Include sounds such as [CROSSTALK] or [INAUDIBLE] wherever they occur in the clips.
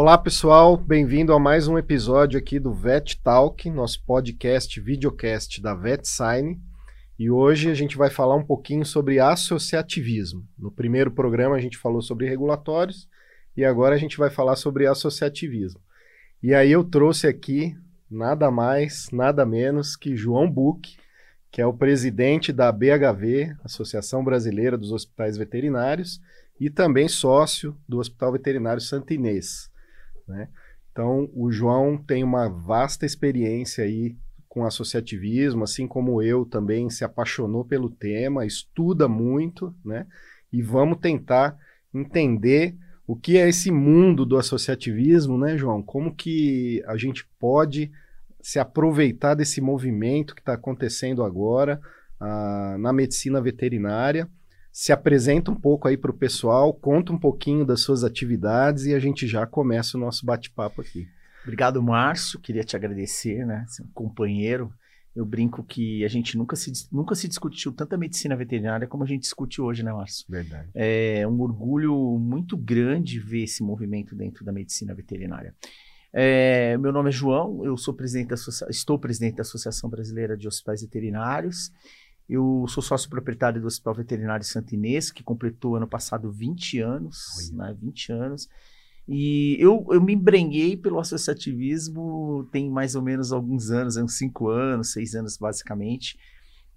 Olá pessoal, bem-vindo a mais um episódio aqui do Vet Talk, nosso podcast, videocast da VetSign. E hoje a gente vai falar um pouquinho sobre associativismo. No primeiro programa a gente falou sobre regulatórios e agora a gente vai falar sobre associativismo. E aí eu trouxe aqui nada mais, nada menos que João Buch, que é o presidente da BHV, Associação Brasileira dos Hospitais Veterinários, e também sócio do Hospital Veterinário Santinês. Né? Então, o João tem uma vasta experiência aí com associativismo, assim como eu também se apaixonou pelo tema, estuda muito, né? E vamos tentar entender o que é esse mundo do associativismo, né, João? Como que a gente pode se aproveitar desse movimento que está acontecendo agora uh, na medicina veterinária se apresenta um pouco aí para o pessoal, conta um pouquinho das suas atividades e a gente já começa o nosso bate-papo aqui. Obrigado, Márcio. Queria te agradecer, né? Ser um companheiro. Eu brinco que a gente nunca se, nunca se discutiu tanta medicina veterinária como a gente discute hoje, né, Márcio? Verdade. É um orgulho muito grande ver esse movimento dentro da medicina veterinária. É, meu nome é João, eu sou presidente da estou presidente da Associação Brasileira de Hospitais Veterinários eu sou sócio proprietário do Hospital Veterinário Santinês, que completou ano passado 20 anos, né, 20 anos. E eu, eu me embrenhei pelo associativismo tem mais ou menos alguns anos, uns 5 anos, 6 anos basicamente.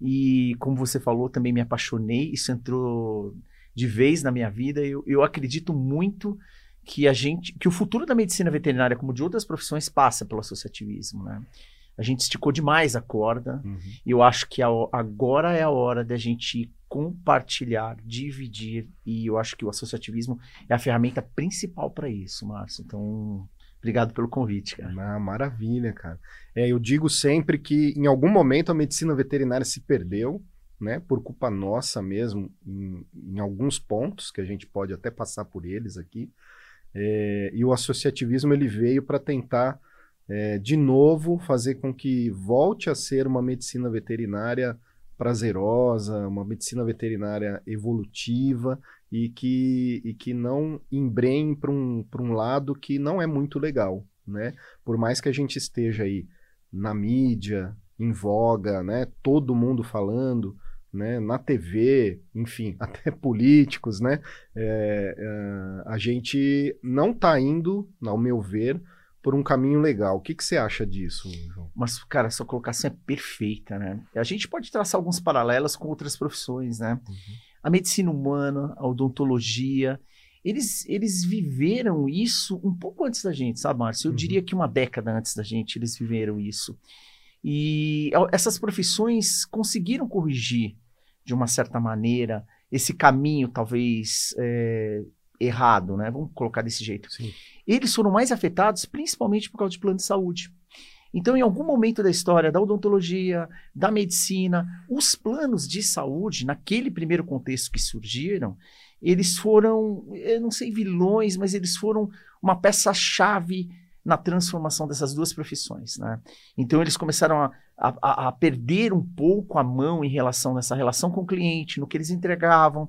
E como você falou, também me apaixonei, isso entrou de vez na minha vida. Eu, eu acredito muito que a gente, que o futuro da medicina veterinária, como de outras profissões, passa pelo associativismo, né? A gente esticou demais a corda. Uhum. E eu acho que a, agora é a hora da gente compartilhar, dividir. E eu acho que o associativismo é a ferramenta principal para isso, Márcio. Então, obrigado pelo convite, cara. Ah, maravilha, cara. É, eu digo sempre que em algum momento a medicina veterinária se perdeu. Né, por culpa nossa mesmo, em, em alguns pontos, que a gente pode até passar por eles aqui. É, e o associativismo ele veio para tentar é, de novo, fazer com que volte a ser uma medicina veterinária prazerosa, uma medicina veterinária evolutiva e que, e que não embrenhe para um, um lado que não é muito legal, né? Por mais que a gente esteja aí na mídia, em voga, né? Todo mundo falando, né? Na TV, enfim, [LAUGHS] até políticos, né? É, é, a gente não está indo, ao meu ver, por um caminho legal. O que, que você acha disso, João? Mas, cara, essa colocação é perfeita, né? A gente pode traçar alguns paralelos com outras profissões, né? Uhum. A medicina humana, a odontologia, eles, eles viveram isso um pouco antes da gente, sabe, Márcio? Eu uhum. diria que uma década antes da gente eles viveram isso. E essas profissões conseguiram corrigir, de uma certa maneira, esse caminho, talvez, é, errado, né? Vamos colocar desse jeito. Sim. Eles foram mais afetados principalmente por causa de plano de saúde. Então, em algum momento da história da odontologia, da medicina, os planos de saúde, naquele primeiro contexto que surgiram, eles foram, eu não sei vilões, mas eles foram uma peça-chave na transformação dessas duas profissões. Né? Então, eles começaram a, a, a perder um pouco a mão em relação nessa relação com o cliente, no que eles entregavam.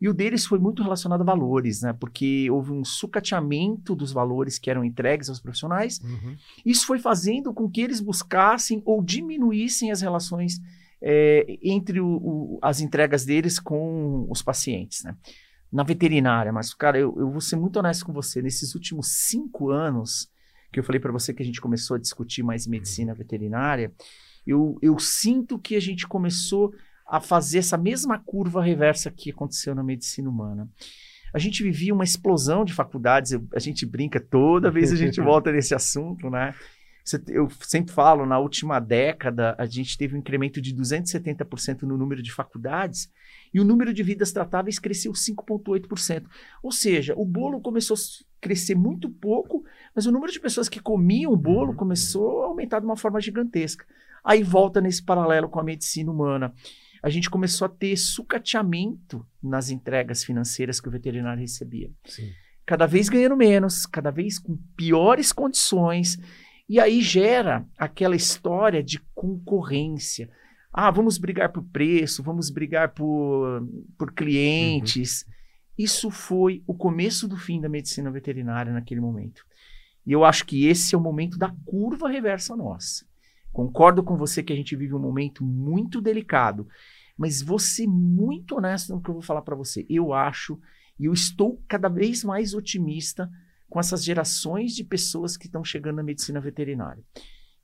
E o deles foi muito relacionado a valores, né? Porque houve um sucateamento dos valores que eram entregues aos profissionais. Uhum. Isso foi fazendo com que eles buscassem ou diminuíssem as relações é, entre o, o, as entregas deles com os pacientes, né? Na veterinária, mas, cara, eu, eu vou ser muito honesto com você. Nesses últimos cinco anos, que eu falei para você que a gente começou a discutir mais medicina uhum. veterinária, eu, eu sinto que a gente começou a fazer essa mesma curva reversa que aconteceu na medicina humana. A gente vivia uma explosão de faculdades, eu, a gente brinca toda vez a gente [LAUGHS] volta nesse assunto, né? Eu sempre falo, na última década, a gente teve um incremento de 270% no número de faculdades e o número de vidas tratáveis cresceu 5,8%. Ou seja, o bolo começou a crescer muito pouco, mas o número de pessoas que comiam o bolo uhum. começou a aumentar de uma forma gigantesca. Aí volta nesse paralelo com a medicina humana a gente começou a ter sucateamento nas entregas financeiras que o veterinário recebia. Sim. Cada vez ganhando menos, cada vez com piores condições. E aí gera aquela história de concorrência. Ah, vamos brigar por preço, vamos brigar por, por clientes. Uhum. Isso foi o começo do fim da medicina veterinária naquele momento. E eu acho que esse é o momento da curva reversa nossa. Concordo com você que a gente vive um momento muito delicado, mas vou ser muito honesto no que eu vou falar para você. Eu acho e eu estou cada vez mais otimista com essas gerações de pessoas que estão chegando na medicina veterinária.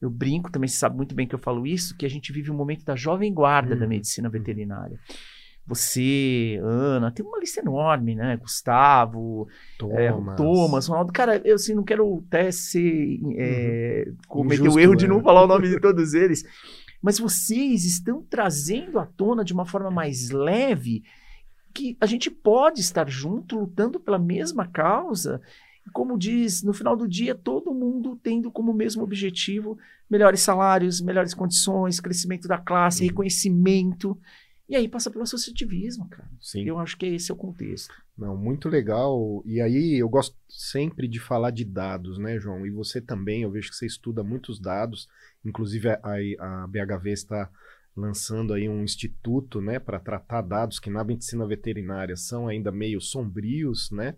Eu brinco, também você sabe muito bem que eu falo isso, que a gente vive um momento da jovem guarda da hum. medicina veterinária. Você, Ana, tem uma lista enorme, né? Gustavo, é, Thomas, é, Thomas Ronaldo. Cara, eu assim, não quero até ser, é, uhum. cometer o erro de não né? falar o nome de [LAUGHS] todos eles. Mas vocês estão trazendo à tona de uma forma mais leve que a gente pode estar junto, lutando pela mesma causa como diz, no final do dia, todo mundo tendo como mesmo objetivo melhores salários, melhores condições, crescimento da classe, reconhecimento. E aí passa pelo associativismo, cara. Sim. Eu acho que esse é o contexto. Não, muito legal. E aí eu gosto sempre de falar de dados, né, João? E você também, eu vejo que você estuda muitos dados. Inclusive a, a BHV está lançando aí um instituto, né, para tratar dados que na medicina veterinária são ainda meio sombrios, né?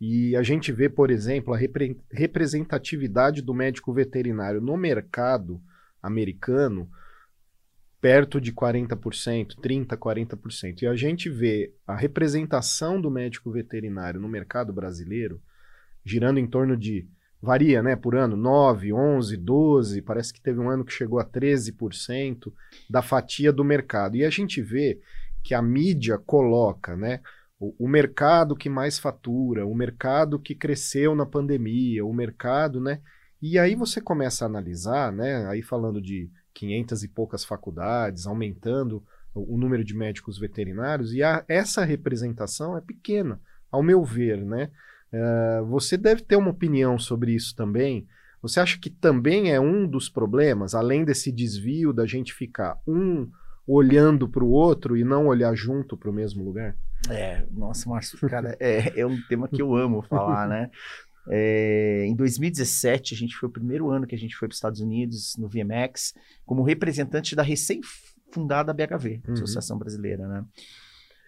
E a gente vê, por exemplo, a repre representatividade do médico veterinário no mercado americano perto de 40%, 30%, 40%. E a gente vê a representação do médico veterinário no mercado brasileiro girando em torno de varia, né, por ano, 9, 11, 12, parece que teve um ano que chegou a 13% da fatia do mercado. E a gente vê que a mídia coloca, né, o, o, mercado que mais fatura, o mercado que cresceu na pandemia, o mercado, né? E aí você começa a analisar, né? Aí falando de 500 e poucas faculdades, aumentando o, número de médicos veterinários, e a, essa representação é pequena, ao meu ver, né? Uh, você deve ter uma opinião sobre isso também. Você acha que também é um dos problemas, além desse desvio da gente ficar um olhando para o outro e não olhar junto para o mesmo lugar? É, nossa, Márcio, cara, é, é um tema que eu amo falar, né? [LAUGHS] É, em 2017, a gente foi o primeiro ano que a gente foi para os Estados Unidos, no VMX, como representante da recém-fundada BHV, uhum. Associação Brasileira, né?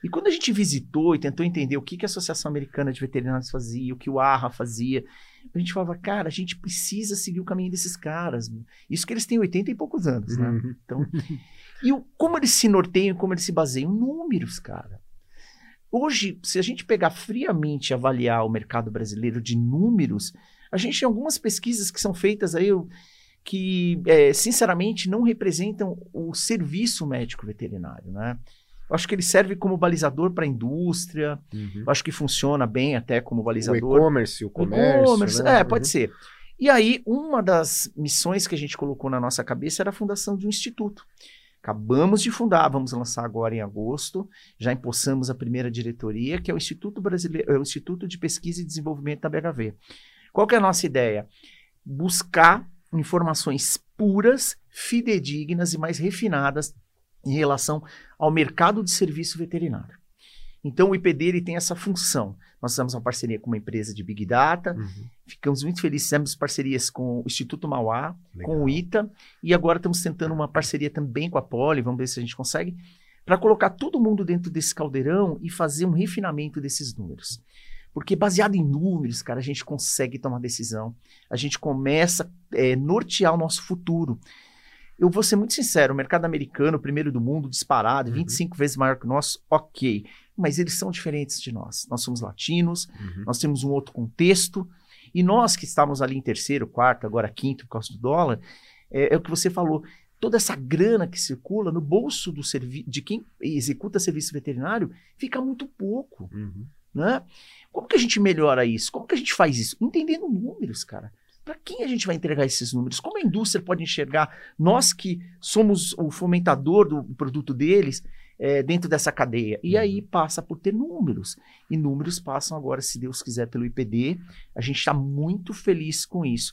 E quando a gente visitou e tentou entender o que, que a Associação Americana de Veterinários fazia, o que o ARRA fazia, a gente falava, cara, a gente precisa seguir o caminho desses caras. Isso que eles têm 80 e poucos anos, né? Uhum. Então, e o, como eles se norteiam, como eles se baseiam? Números, cara. Hoje, se a gente pegar friamente e avaliar o mercado brasileiro de números, a gente tem algumas pesquisas que são feitas aí que, é, sinceramente, não representam o serviço médico veterinário, né? Eu acho que ele serve como balizador para a indústria. Uhum. Eu acho que funciona bem até como balizador. O e-commerce, o comércio. Né? É, pode uhum. ser. E aí, uma das missões que a gente colocou na nossa cabeça era a fundação de um instituto. Acabamos de fundar, vamos lançar agora em agosto. Já empossamos a primeira diretoria, que é o Instituto Brasileiro, é o Instituto de Pesquisa e Desenvolvimento da BHV. Qual que é a nossa ideia? Buscar informações puras, fidedignas e mais refinadas em relação ao mercado de serviço veterinário. Então, o IPD ele tem essa função. Nós fizemos uma parceria com uma empresa de Big Data, uhum. ficamos muito felizes, fizemos parcerias com o Instituto Mauá, Legal. com o ITA, e agora estamos tentando uma parceria também com a Poli, vamos ver se a gente consegue, para colocar todo mundo dentro desse caldeirão e fazer um refinamento desses números. Porque baseado em números, cara, a gente consegue tomar decisão, a gente começa a é, nortear o nosso futuro. Eu vou ser muito sincero, o mercado americano, primeiro do mundo, disparado, uhum. 25 vezes maior que o nosso, ok. Mas eles são diferentes de nós. Nós somos latinos, uhum. nós temos um outro contexto. E nós que estávamos ali em terceiro, quarto, agora quinto por causa do dólar, é, é o que você falou. Toda essa grana que circula no bolso do de quem executa serviço veterinário fica muito pouco. Uhum. Né? Como que a gente melhora isso? Como que a gente faz isso? Entendendo números, cara. Para quem a gente vai entregar esses números? Como a indústria pode enxergar nós que somos o fomentador do produto deles é, dentro dessa cadeia? E aí uhum. passa por ter números. E números passam agora, se Deus quiser, pelo IPD. A gente está muito feliz com isso.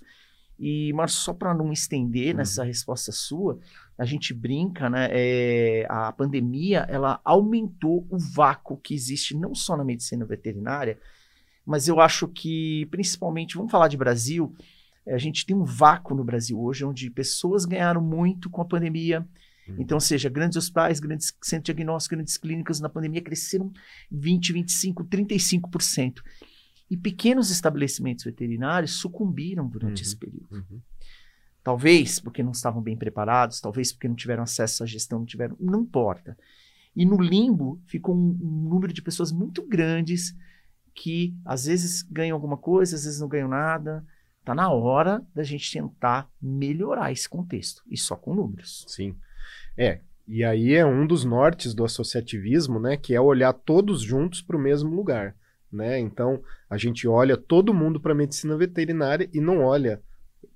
E, Márcio, só para não estender uhum. nessa resposta sua, a gente brinca, né? É, a pandemia ela aumentou o vácuo que existe não só na medicina veterinária, mas eu acho que, principalmente, vamos falar de Brasil, a gente tem um vácuo no Brasil hoje, onde pessoas ganharam muito com a pandemia. Uhum. Então, seja, grandes hospitais, grandes centros de diagnóstico, grandes clínicas na pandemia cresceram 20, 25, 35%. E pequenos estabelecimentos veterinários sucumbiram durante Uhum. esse período. Uhum. Talvez porque não estavam bem preparados, talvez porque não tiveram acesso à gestão, não tiveram. Não importa. E no limbo ficou um, um número de pessoas muito grandes que às vezes ganham alguma coisa, às vezes não ganham nada. Tá na hora da gente tentar melhorar esse contexto. E só com números. Sim. É, e aí é um dos nortes do associativismo, né, que é olhar todos juntos para o mesmo lugar, né? Então, a gente olha todo mundo para a medicina veterinária e não olha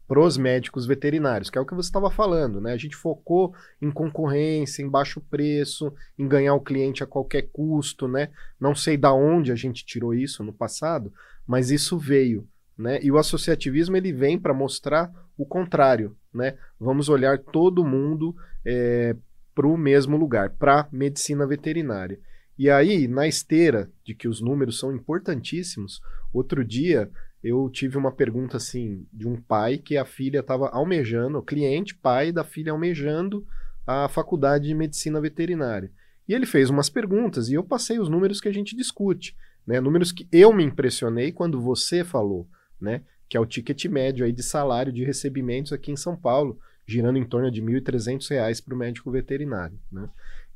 para os médicos veterinários, que é o que você estava falando, né? A gente focou em concorrência, em baixo preço, em ganhar o cliente a qualquer custo, né? Não sei da onde a gente tirou isso no passado, mas isso veio, né? E o associativismo ele vem para mostrar o contrário, né? Vamos olhar todo mundo é, para o mesmo lugar, para medicina veterinária. E aí, na esteira de que os números são importantíssimos, outro dia eu tive uma pergunta assim de um pai que a filha estava almejando, cliente, pai da filha almejando a faculdade de medicina veterinária. E ele fez umas perguntas e eu passei os números que a gente discute, né? Números que eu me impressionei quando você falou, né? Que é o ticket médio aí de salário de recebimentos aqui em São Paulo, girando em torno de 1.300 reais para o médico veterinário, né?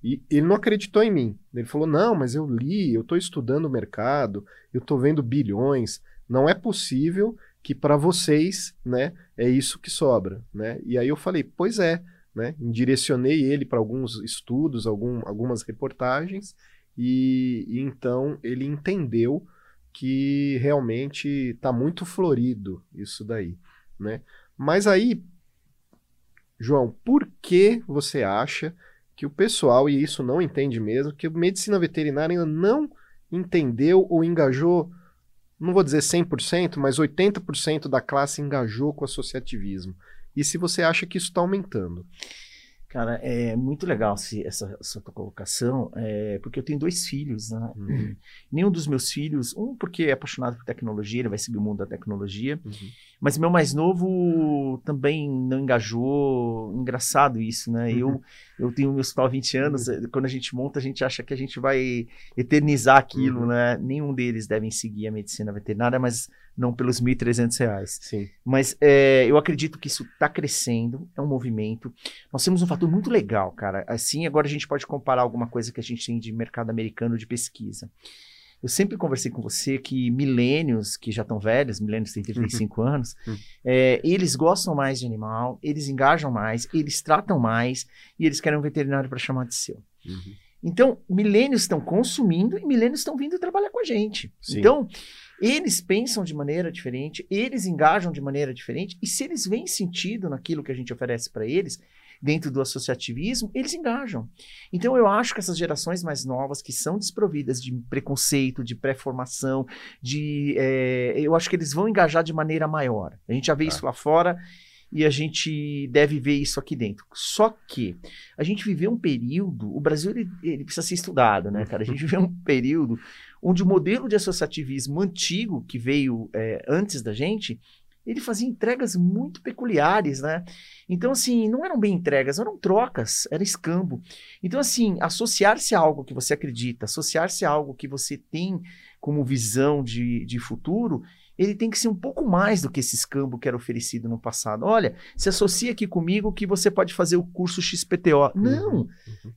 E ele não acreditou em mim. Ele falou: não, mas eu li, eu estou estudando o mercado, eu estou vendo bilhões. Não é possível que para vocês, né, é isso que sobra, né? E aí eu falei: pois é, né? Direcionei ele para alguns estudos, algum, algumas reportagens, e, e então ele entendeu que realmente está muito florido isso daí, né? Mas aí, João, por que você acha que o pessoal, e isso não entende mesmo, que a medicina veterinária ainda não entendeu ou engajou, não vou dizer 100%, mas 80% da classe engajou com o associativismo? E se você acha que isso está aumentando? Cara, é muito legal se, essa, tua colocação, é, porque eu tenho dois filhos, né? Uhum. [CLEARS THROAT] Nenhum dos meus filhos, um porque é apaixonado por tecnologia, ele vai seguir o mundo da tecnologia, Uhum. mas meu mais novo também não engajou. Engraçado isso, né? Uhum. Eu, eu tenho meus pau 20 anos, eh, quando a gente monta, a gente acha que a gente vai eternizar aquilo, Uhum. né? Nenhum deles devem seguir a medicina veterinária, mas não pelos 1.300 reais. Sim. Mas é, eu acredito que isso está crescendo, é um movimento. Nós temos um fator muito legal, cara. Assim, agora a gente pode comparar alguma coisa que a gente tem de mercado americano de pesquisa. Eu sempre conversei com você que milênios, que já estão velhos, milênios têm 35 anos, Uhum. é, eles gostam mais de animal, eles engajam mais, eles tratam mais e eles querem um veterinário para chamar de seu. Uhum. Então, milênios estão consumindo e milênios estão vindo trabalhar com a gente. Sim. Então, eles pensam de maneira diferente, eles engajam de maneira diferente, e se eles veem sentido naquilo que a gente oferece para eles, dentro do associativismo, eles engajam. Então, eu acho que essas gerações mais novas, que são desprovidas de preconceito, de pré-formação, de. é, eu acho que eles vão engajar de maneira maior. A gente já vê Tá. isso lá fora. E a gente deve ver isso aqui dentro. Só que a gente viveu um período, o Brasil ele, ele precisa ser estudado, né, cara? A gente [LAUGHS] viveu um período onde o modelo de associativismo antigo, que veio é, antes da gente, ele fazia entregas muito peculiares, né? Então, assim, não eram bem entregas, eram trocas, era escambo. Então, assim, associar-se a algo que você acredita, associar-se a algo que você tem como visão de, de futuro, ele tem que ser um pouco mais do que esse escambo que era oferecido no passado. Olha, se associa aqui comigo que você pode fazer o curso XPTO. Não! Uhum.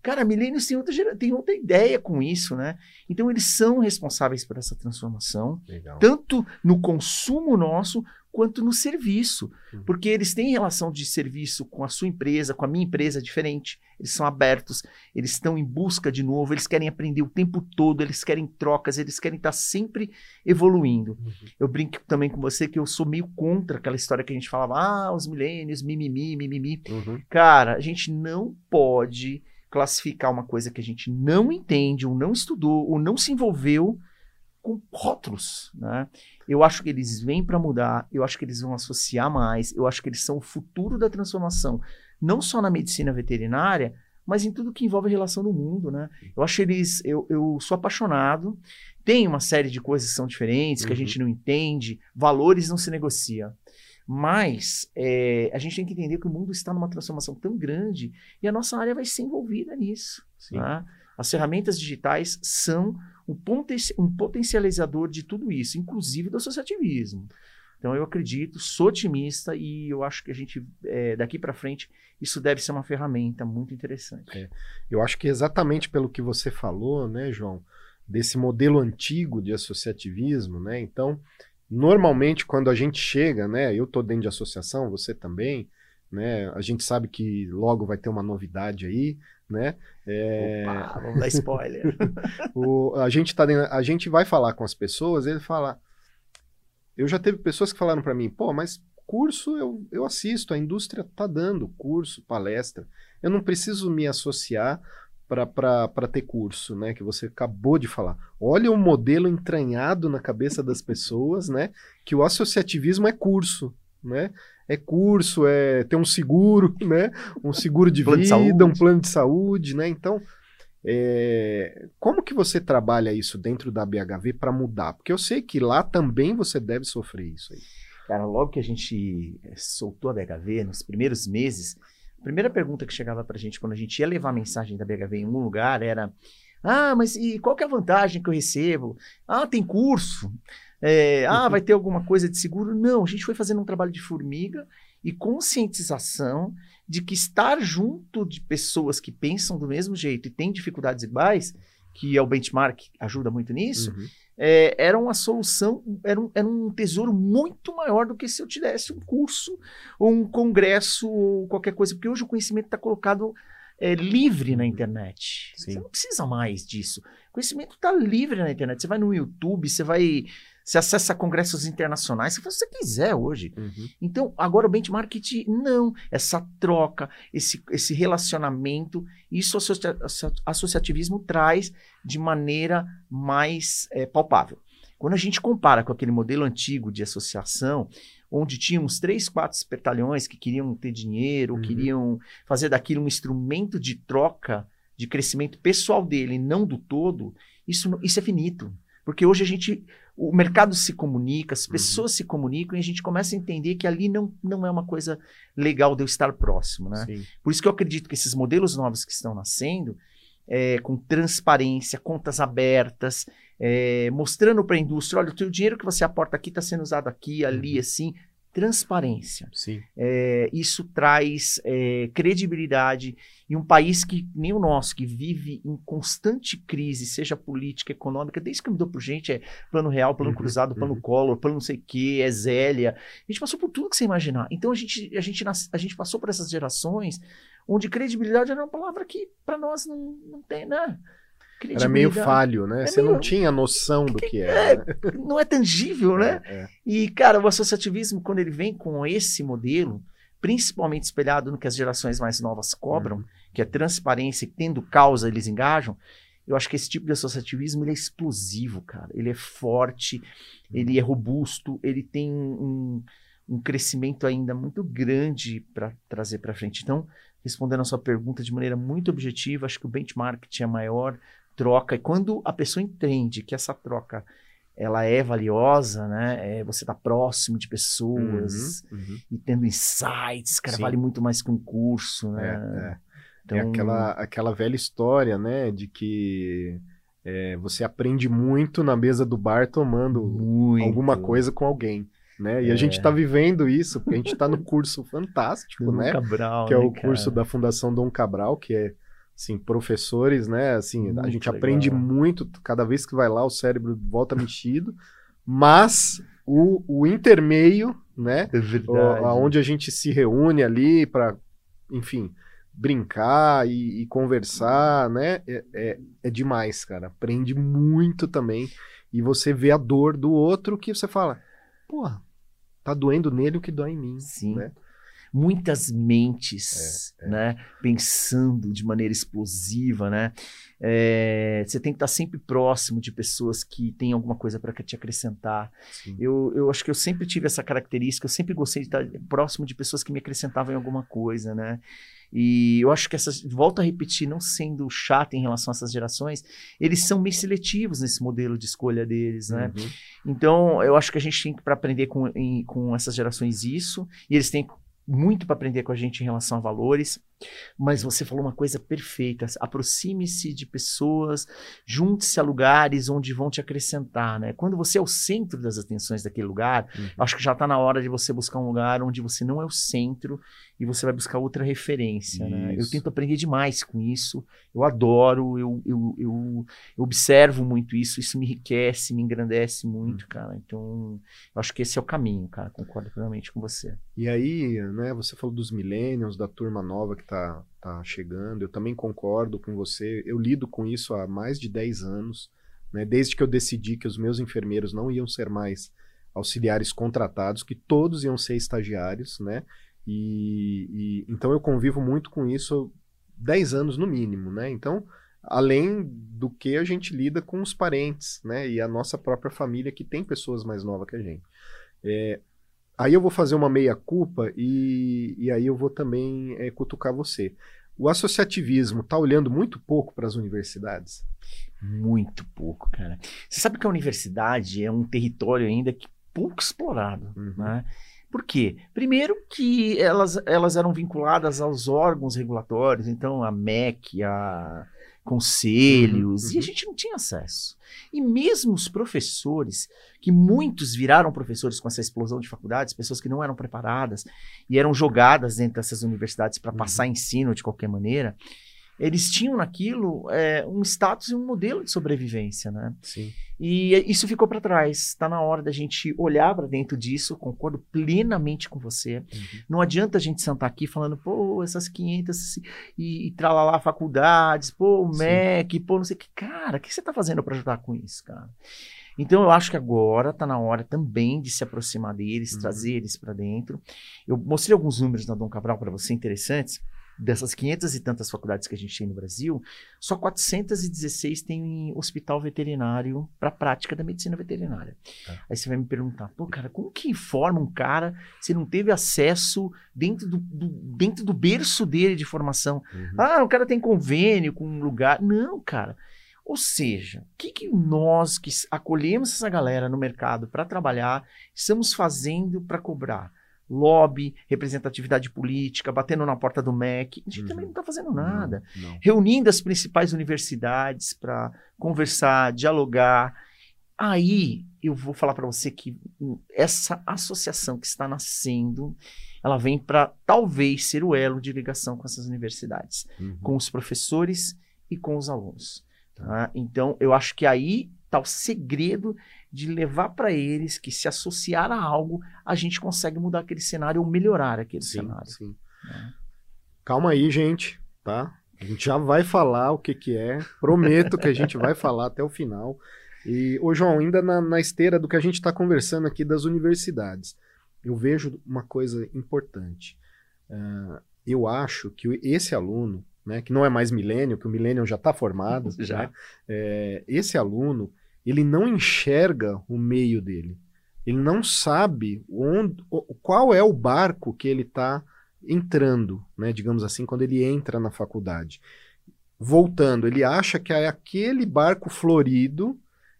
Cara, milênios tem outra, tem outra ideia com isso, né? Então, eles são responsáveis por essa transformação Legal. tanto no consumo nosso quanto no serviço, Uhum. porque eles têm relação de serviço com a sua empresa, com a minha empresa diferente. Eles são abertos, eles estão em busca de novo, eles querem aprender o tempo todo, eles querem trocas, eles querem estar sempre evoluindo. Uhum. Eu brinco também com você que eu sou meio contra aquela história que a gente falava, ah, os milênios, mimimi, mimimi. Uhum. Cara, a gente não pode classificar uma coisa que a gente não entende, ou não estudou, ou não se envolveu com rótulos, né? Eu acho que eles vêm para mudar, eu acho que eles vão associar mais, eu acho que eles são o futuro da transformação, não só na medicina veterinária, mas em tudo que envolve a relação no mundo, né? Eu acho eles, eu, eu sou apaixonado, tem uma série de coisas que são diferentes, que a Uhum. gente não entende, valores não se negocia. Mas é, a gente tem que entender que o mundo está numa transformação tão grande e a nossa área vai ser envolvida nisso. Né? As ferramentas digitais são um, poten um potencializador de tudo isso, inclusive do associativismo. Então eu acredito, sou otimista e eu acho que a gente, é, daqui para frente, isso deve ser uma ferramenta muito interessante. É. Eu acho que exatamente pelo que você falou, né, João, desse modelo antigo de associativismo, né? Então, normalmente quando a gente chega, né, eu tô dentro de associação, você também, né? A gente sabe que logo vai ter uma novidade aí, né? É... Opa, vamos dar spoiler. [LAUGHS] o, a gente tá a gente vai falar com as pessoas, ele fala eu já teve pessoas que falaram para mim, pô, mas curso eu, eu assisto, a indústria tá dando curso, palestra. Eu não preciso me associar para ter curso, né? Que você acabou de falar. Olha o modelo entranhado na cabeça das pessoas, né? Que o associativismo é curso, né? É curso, é ter um seguro, [LAUGHS] né? Um seguro de vida, um plano de saúde, né? Então, é, como que você trabalha isso dentro da BHV para mudar? Porque eu sei que lá também você deve sofrer isso aí. Cara, logo que a gente eh, soltou a BHV, nos primeiros meses, a primeira pergunta que chegava para a gente quando a gente ia levar a mensagem da BHV em um lugar era: Ah, mas e qual que é a vantagem que eu recebo? Ah, tem curso. É, ah, vai ter alguma coisa de seguro? Não, a gente foi fazendo um trabalho de formiga e conscientização de que estar junto de pessoas que pensam do mesmo jeito e têm dificuldades iguais, que é o benchmark, ajuda muito nisso, uhum. é, era uma solução, era um, era um tesouro muito maior do que se eu tivesse um curso, ou um congresso, ou qualquer coisa, porque hoje o conhecimento está colocado é, livre na internet. Sim. Você não precisa mais disso. O conhecimento está livre na internet. Você vai no YouTube, você vai você acessa congressos internacionais, você faz o que você quiser hoje. Uhum. Então, agora o benchmark não. Essa troca, esse, esse relacionamento, isso o associa associativismo traz de maneira mais é, palpável. Quando a gente compara com aquele modelo antigo de associação, onde tínhamos três, quatro espertalhões que queriam ter dinheiro, uhum. queriam fazer daquilo um instrumento de troca, de crescimento pessoal dele, não do todo, isso, isso é finito. Porque hoje a gente o mercado se comunica, as uhum. pessoas uhum. se comunicam e a gente começa a entender que ali não, não é uma coisa legal de eu estar próximo, né? Sim. Por isso que eu acredito que esses modelos novos que estão nascendo, é, com transparência, contas abertas, é, mostrando para a indústria, olha, o dinheiro que você aporta aqui está sendo usado aqui, ali, uhum. assim, transparência. É, isso traz é, credibilidade e um país que nem o nosso, que vive em constante crise, seja política, econômica, desde que mudou por gente, é plano real, plano uhum, cruzado, plano uhum. Collor, plano não sei o que, é Zélia. A gente passou por tudo que você imaginar. Então a gente, a gente, a gente passou por essas gerações onde credibilidade era uma palavra que para nós não, não tem, né? Era meio falho, né? É Você meio... não tinha noção do que era. É, né? [LAUGHS] Não é tangível, né? É, é. E, cara, o associativismo, quando ele vem com esse modelo, principalmente espelhado no que as gerações mais novas cobram, uhum. que é transparência e tendo causa eles engajam, eu acho que esse tipo de associativismo ele é explosivo, cara. Ele é forte, ele é robusto, ele tem um, um crescimento ainda muito grande para trazer para frente. Então, respondendo a sua pergunta de maneira muito objetiva, acho que o benchmark tinha maior troca. E quando a pessoa entende que essa troca ela é valiosa, né? É, você está próximo de pessoas uhum, uhum. e tendo insights, cara, Sim. vale muito mais que um curso, né? É, é. Então... é aquela, aquela velha história, né? De que é, você aprende muito na mesa do bar tomando muito. alguma coisa com alguém. Né? E é. a gente está vivendo isso, porque a gente está no curso fantástico, né? Cabral, que é o né, curso da Fundação Dom Cabral, que é assim, professores, né? Assim, muito a gente legal. aprende muito, cada vez que vai lá o cérebro volta [LAUGHS] mexido, mas o, o intermeio, né? É verdade. onde a gente se reúne ali para, enfim, brincar e, e conversar, né? É, é, é, demais, cara. Aprende muito também. E você vê a dor do outro que você fala, porra, tá doendo nele o que dói em mim. Sim. Né? Muitas mentes, é, é. né? Pensando de maneira explosiva, né? É, você tem que estar sempre próximo de pessoas que têm alguma coisa para te acrescentar. Eu, eu acho que eu sempre tive essa característica, eu sempre gostei de estar próximo de pessoas que me acrescentavam em alguma coisa, né? E eu acho que essas, volto a repetir, não sendo chato em relação a essas gerações, eles são meio seletivos nesse modelo de escolha deles, né? Uhum. Então, eu acho que a gente tem que para aprender com, em, com essas gerações isso, e eles têm muito para aprender com a gente em relação a valores. Mas você falou uma coisa perfeita. Aproxime-se de pessoas, junte-se a lugares onde vão te acrescentar, né? Quando você é o centro das atenções daquele lugar, uhum. acho que já está na hora de você buscar um lugar onde você não é o centro e você vai buscar outra referência, né? Eu tento aprender demais com isso. Eu adoro, eu, eu, eu, eu, observo muito isso, isso me enriquece, me engrandece muito, uhum. cara. Então, eu acho que esse é o caminho, cara. Concordo plenamente com você. E aí, né, você falou dos millennials, da turma nova que está tá chegando. Eu também concordo com você. Eu lido com isso há mais de 10 anos, né? Desde que eu decidi que os meus enfermeiros não iam ser mais auxiliares contratados, que todos iam ser estagiários, né? E, e, então eu convivo muito com isso 10 anos no mínimo, né? Então, além do que a gente lida com os parentes, né? E a nossa própria família que tem pessoas mais novas que a gente. É, aí eu vou fazer uma meia-culpa e, e aí eu vou também é, cutucar você. O associativismo está olhando muito pouco para as universidades? Muito pouco, cara. Você sabe que a universidade é um território ainda que pouco explorado, uhum. né? Por quê? Primeiro que elas, elas eram vinculadas aos órgãos regulatórios, então a MEC, a conselhos, uhum, uhum. e a gente não tinha acesso. E mesmo os professores, que muitos viraram professores com essa explosão de faculdades, pessoas que não eram preparadas e eram jogadas dentro dessas universidades para uhum. passar ensino de qualquer maneira, eles tinham naquilo é, um status e um modelo de sobrevivência, né? Sim. E isso ficou para trás. Está na hora da gente olhar para dentro disso. Concordo plenamente com você. Uhum. Não adianta a gente sentar aqui falando, pô, essas 500 e, e tralalá faculdades, pô, o MEC, pô, não sei o que. Cara, o que você está fazendo para ajudar com isso, cara? Então eu acho que agora está na hora também de se aproximar deles, uhum. trazer eles para dentro. Eu mostrei alguns números na Dom Cabral para você interessantes dessas 500 e tantas faculdades que a gente tem no Brasil, só 416 têm hospital veterinário para prática da medicina veterinária. É. Aí você vai me perguntar, pô, cara, como que informa um cara se não teve acesso dentro do, do dentro do berço dele de formação? Uhum. Ah, o cara tem convênio com um lugar. Não, cara. Ou seja, o que, que nós que acolhemos essa galera no mercado para trabalhar estamos fazendo para cobrar? Lobby, representatividade política, batendo na porta do MEC. A gente uhum. também não está fazendo nada. Não, não. Reunindo as principais universidades para conversar, dialogar. Aí eu vou falar para você que essa associação que está nascendo, ela vem para talvez ser o elo de ligação com essas universidades, uhum. com os professores e com os alunos. Tá? Então, eu acho que aí está o segredo de levar para eles que se associar a algo, a gente consegue mudar aquele cenário ou melhorar aquele sim, cenário. Sim. É. Calma aí, gente, tá? A gente já vai falar o que, que é. Prometo que a gente vai falar até o final. E, ô João, ainda na, na esteira do que a gente está conversando aqui das universidades, eu vejo uma coisa importante. Uh, eu acho que esse aluno, né, que não é mais milênio, que o milênio já está formado, [LAUGHS] já. Né, é, esse aluno, ele não enxerga o meio dele. Ele não sabe onde, qual é o barco que ele está entrando, né, digamos assim, quando ele entra na faculdade. Voltando, ele acha que é aquele barco florido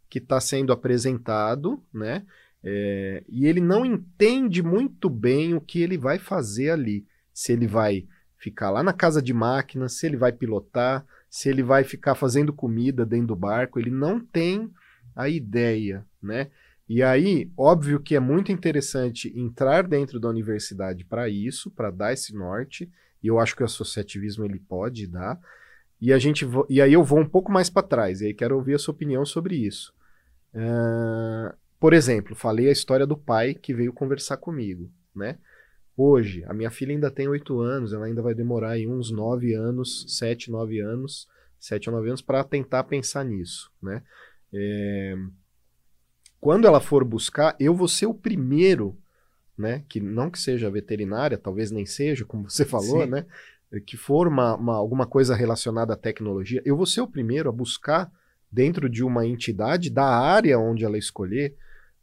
que está sendo apresentado, né? É, e ele não entende muito bem o que ele vai fazer ali. Se ele vai ficar lá na casa de máquinas, se ele vai pilotar, se ele vai ficar fazendo comida dentro do barco, ele não tem a ideia, né? E aí, óbvio que é muito interessante entrar dentro da universidade para isso, para dar esse norte, e eu acho que o associativismo ele pode dar. E a gente e aí eu vou um pouco mais para trás, e aí quero ouvir a sua opinião sobre isso. Uh, por exemplo, falei a história do pai que veio conversar comigo, né? Hoje, a minha filha ainda tem oito anos, ela ainda vai demorar uns nove anos, sete, nove anos, sete ou nove anos para tentar pensar nisso, né? É... Quando ela for buscar, eu vou ser o primeiro, né? Que não que seja veterinária, talvez nem seja, como você falou, Sim. né? Que for uma, uma, alguma coisa relacionada à tecnologia, eu vou ser o primeiro a buscar dentro de uma entidade da área onde ela escolher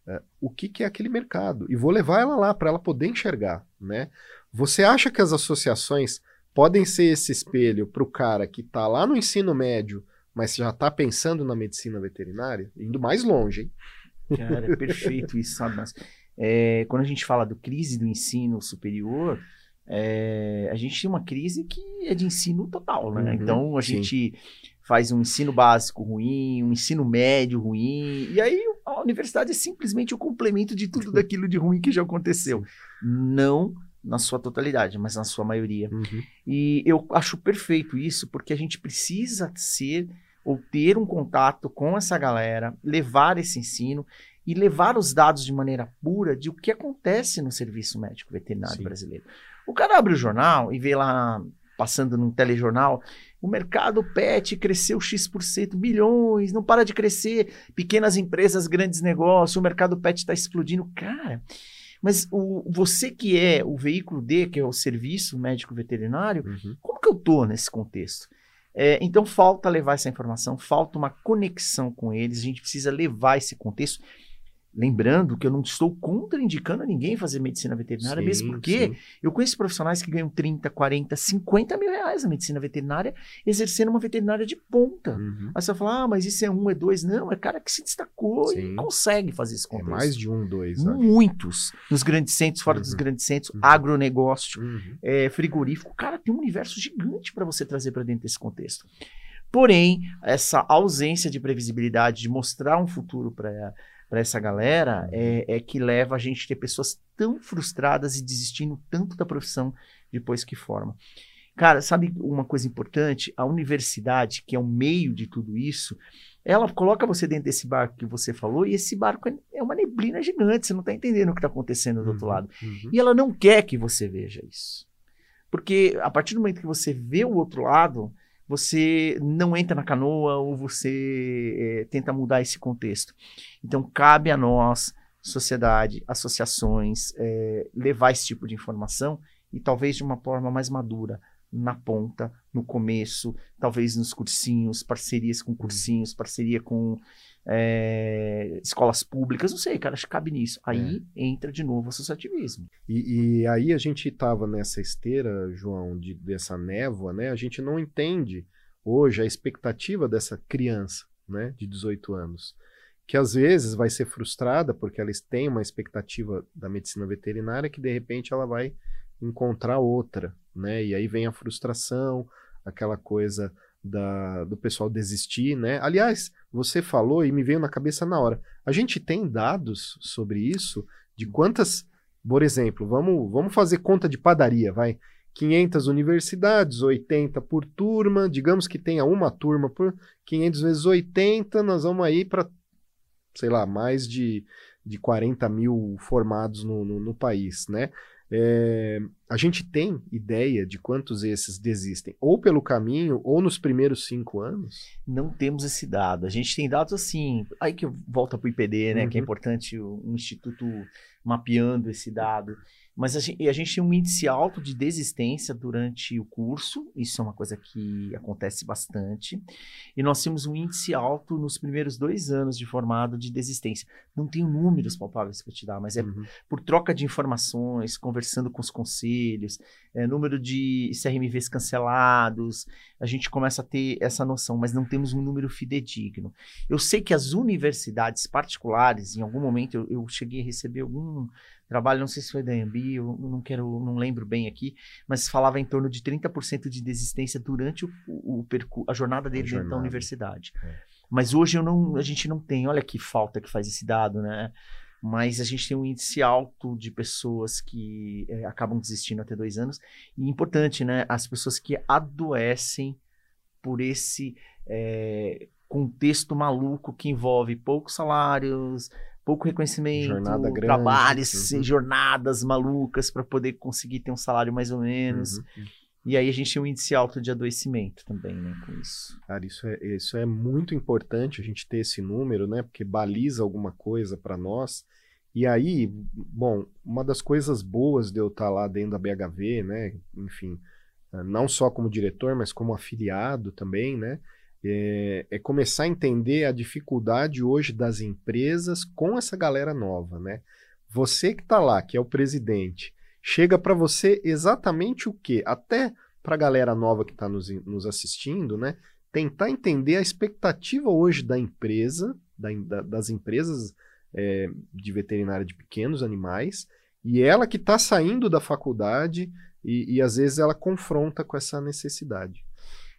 uh, o que, que é aquele mercado e vou levar ela lá para ela poder enxergar, né? Você acha que as associações podem ser esse espelho para o cara que está lá no ensino médio mas já está pensando na medicina veterinária? Indo mais longe, hein? Cara, é perfeito isso, sabe? Mas, é, quando a gente fala do crise do ensino superior, é, a gente tem uma crise que é de ensino total, né? Uhum, então a sim. gente faz um ensino básico ruim, um ensino médio ruim, e aí a universidade é simplesmente o complemento de tudo [LAUGHS] daquilo de ruim que já aconteceu. Não na sua totalidade, mas na sua maioria. Uhum. E eu acho perfeito isso, porque a gente precisa ser ou ter um contato com essa galera, levar esse ensino e levar os dados de maneira pura de o que acontece no serviço médico veterinário Sim. brasileiro. O cara abre o jornal e vê lá, passando num telejornal, o mercado pet cresceu X%, bilhões, não para de crescer, pequenas empresas, grandes negócios, o mercado pet está explodindo. Cara, mas o, você que é o veículo D, que é o serviço médico veterinário, Uhum. como que eu tô nesse contexto? É, então falta levar essa informação, falta uma conexão com eles, a gente precisa levar esse contexto. Lembrando que eu não estou contraindicando a ninguém fazer medicina veterinária, Sim, mesmo porque sim. eu conheço profissionais que ganham 30, 40, 50 mil reais na medicina veterinária, exercendo uma veterinária de ponta. Uhum. Aí você vai falar, ah, mas isso é um, é dois. Não, é cara que se destacou Sim. e consegue fazer esse É contexto. mais de um, dois. acho. Muitos. Nos grandes centros, fora dos Uhum. grandes centros, Uhum. agronegócio, Uhum. é, frigorífico. Cara, tem um universo gigante para você trazer para dentro desse contexto. Porém, essa ausência de previsibilidade, de mostrar um futuro para essa galera, é, é que leva a gente a ter pessoas tão frustradas e desistindo tanto da profissão depois que forma. Cara, sabe uma coisa importante? A universidade, que é o meio de tudo isso, ela coloca você dentro desse barco que você falou, e esse barco é- uma neblina gigante, você não está entendendo o que está acontecendo do outro lado. Uhum. E ela não quer que você veja isso. Porque a partir do momento que você vê o outro lado, você não entra na canoa ou você eh, tenta mudar esse contexto. Então, cabe a nós, sociedade, associações, eh, levar esse tipo de informação e talvez de uma forma mais madura, na ponta, no começo, talvez nos cursinhos, parcerias com cursinhos, parceria com eh, escolas públicas, não sei, cara, acho que cabe nisso. Aí entra de novo o associativismo. E, e aí a gente estava nessa esteira, João, de, dessa névoa, né? A gente não entende hoje a expectativa dessa criança, né, de 18 anos, que às vezes vai ser frustrada porque elas têm uma expectativa da medicina veterinária que de repente ela vai encontrar outra, né? E aí vem a frustração, aquela coisa da, do pessoal desistir, né? Aliás, você falou e me veio na cabeça na hora. A gente tem dados sobre isso de quantas, por exemplo, vamos, vamos fazer conta de padaria, vai. 500 universidades, 80 por turma, digamos que tenha uma turma por 500 vezes 80, nós vamos aí para, sei lá, mais de, de 40 mil formados no, no, no país, né? É, a gente tem ideia de quantos esses desistem, ou pelo caminho, ou nos primeiros cinco anos? Não temos esse dado. A gente tem dados assim, aí que volta para o IPD, né? Que é Uhum. importante o- um instituto mapeando esse dado. Mas a gente, a gente tem um índice alto de desistência durante o curso, isso é uma coisa que acontece bastante. E nós temos um índice alto nos primeiros dois anos de formado de desistência. Não tenho números palpáveis para te dar, mas é Uhum. por troca de informações, conversando com os conselhos, é, número de CRMVs cancelados, a gente começa a ter essa noção, mas não temos um número fidedigno. Eu sei que as universidades particulares, em algum momento eu, eu cheguei a receber algum trabalho, não sei se foi da Ambi, eu não quero, não lembro bem aqui, mas falava em torno de 30% de desistência durante o, o, o a jornada dele dentro da jornada. universidade. É. Mas hoje eu não, a gente não tem, olha que falta que faz esse dado, né? Mas a gente tem um índice alto de pessoas que eh, acabam desistindo até dois anos. E importante, né? As pessoas que adoecem por esse eh, contexto maluco que envolve poucos salários, pouco reconhecimento, Jornada grande, trabalhos, uhum. jornadas malucas para poder conseguir ter um salário mais ou menos. Uhum. E aí a gente tem um índice alto de adoecimento também, né? Com isso. Cara, isso é, isso é muito importante a gente ter esse número, né? Porque baliza alguma coisa para nós. E aí, bom, uma das coisas boas de eu estar lá dentro da BHV, né? Enfim, eh, não só como diretor, mas como afiliado também, né? É, é começar a entender a dificuldade hoje das empresas com essa galera nova, né? Você que está lá, que é o presidente, chega para você exatamente o quê? Até para a galera nova que está nos, nos assistindo, né? Tentar entender a expectativa hoje da empresa, da, da- das empresas é, de veterinária de pequenos animais, e ela que está saindo da faculdade, e, e às vezes ela confronta com essa necessidade.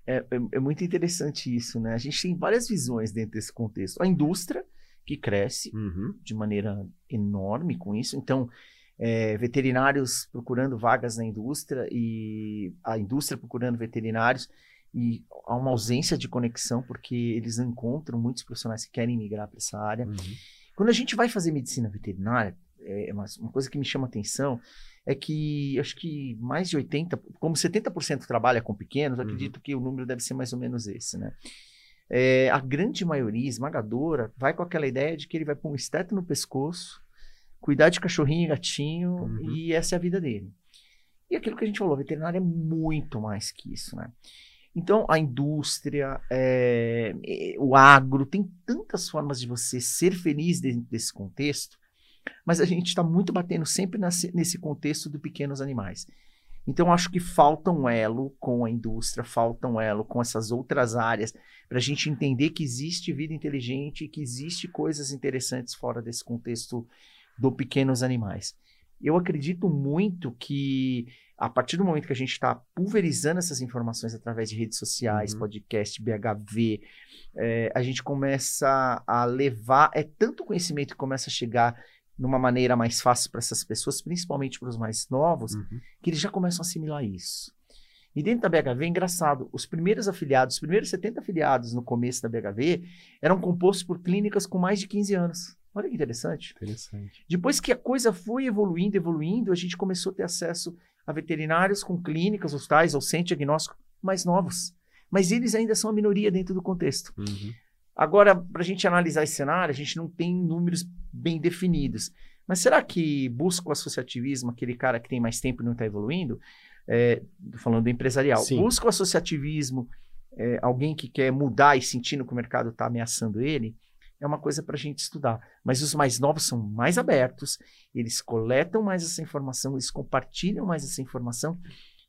É, é, é, muito interessante isso, né? A gente tem várias visões dentro desse contexto. A indústria, que cresce uhum. de maneira enorme com isso. Então, é, veterinários procurando vagas na indústria e a indústria procurando veterinários e há uma ausência de conexão porque eles não encontram muitos profissionais que querem migrar para essa área. Uhum. Quando a gente vai fazer medicina veterinária, é uma, uma coisa que me chama atenção é que acho que mais de 80, como 70% trabalha com pequenos, uhum. acredito que o número deve ser mais ou menos esse, né? É, a grande maioria, esmagadora, vai com aquela ideia de que ele vai pôr um esteto no pescoço, cuidar de cachorrinho e gatinho, uhum. e essa é a vida dele. E aquilo que a gente falou, veterinário é muito mais que isso, né? Então, a indústria, é, o agro, tem tantas formas de você ser feliz dentro desse contexto, mas a gente está muito batendo sempre nesse, contexto dos pequenos animais. Então, acho que falta um elo com a indústria, falta um elo com essas outras áreas, para a gente entender que existe vida inteligente, que existe coisas interessantes fora desse contexto do pequenos animais. Eu acredito muito que a partir do momento que a gente está pulverizando essas informações através de redes sociais, uhum. podcast, BHV, é, a gente começa a levar, é tanto conhecimento que começa a chegar numa maneira mais fácil para essas pessoas, principalmente para os mais novos, uhum. que eles já começam a assimilar isso. E dentro da BHV é engraçado, os primeiros afiliados, os primeiros 70 afiliados no começo da BHV eram compostos por clínicas com mais de 15 anos. Olha que interessante. Interessante. Depois que a coisa foi evoluindo, evoluindo, a gente começou a ter acesso a veterinários com clínicas, hospitais ou centro diagnóstico mais novos. Mas eles ainda são a minoria dentro do contexto. Uhum. Agora, para a gente analisar esse cenário, a gente não tem números bem definidos. Mas será que busca o associativismo, aquele cara que tem mais tempo e não está evoluindo? É, falando do empresarial. Sim. Busca o associativismo, é, alguém que quer mudar e sentindo que o mercado está ameaçando ele? é uma coisa para a gente estudar. Mas os mais novos são mais abertos, eles coletam mais essa informação, eles compartilham mais essa informação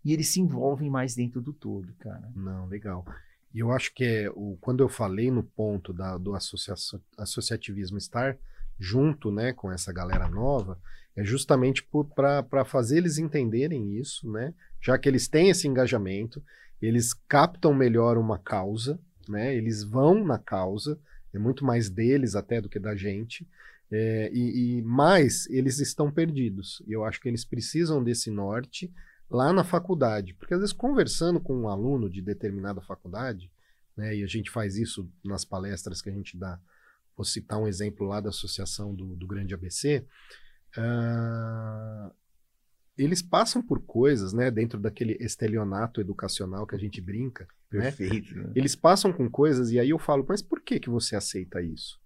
e eles se envolvem mais dentro do todo, cara. Não, legal. E eu acho que é o, quando eu falei no ponto da, do associativismo estar junto né, com essa galera nova, é justamente para fazer eles entenderem isso, né? Já que eles têm esse engajamento, eles captam melhor uma causa, né? Eles vão na causa, é muito mais deles até do que da gente. É, e, e mais eles estão perdidos. E eu acho que eles precisam desse norte lá na faculdade. Porque às vezes conversando com um aluno de determinada faculdade, né, e a gente faz isso nas palestras que a gente dá, vou citar um exemplo lá da associação do, do Grande ABC, uh, ah, eles passam por coisas, né, dentro daquele estelionato educacional que a gente brinca. Né? Perfeito. Né? Eles passam com coisas e aí eu falo, mas por que que você aceita isso?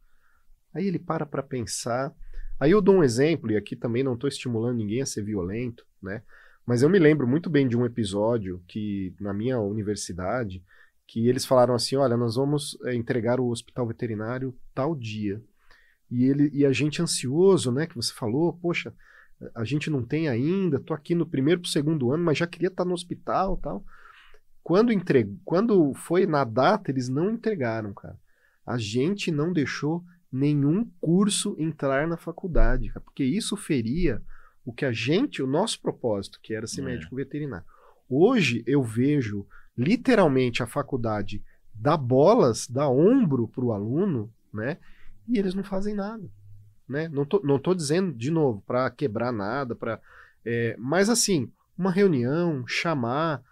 Aí ele para para pensar. Aí eu dou um exemplo, e aqui também não estou estimulando ninguém a ser violento, né? Mas eu me lembro muito bem de um episódio que, na minha universidade, que eles falaram assim: olha, nós vamos é, entregar o hospital veterinário tal dia. E, ele, e a gente ansioso, né? Que você falou, poxa, a gente não tem ainda, tô aqui no primeiro para o segundo ano, mas já queria estar tá no hospital tal. Quando, entre... Quando foi na data, eles não entregaram, cara. A gente não deixou nenhum curso entrar na faculdade, cara, porque isso feria o que a gente, o nosso propósito, que era ser é. médico veterinário. Hoje eu vejo literalmente a faculdade dar bolas, dar ombro para o aluno, né? E eles não fazem nada né? Não tô, não tô dizendo, de novo, para quebrar nada, para é, mas assim, uma reunião, chamar,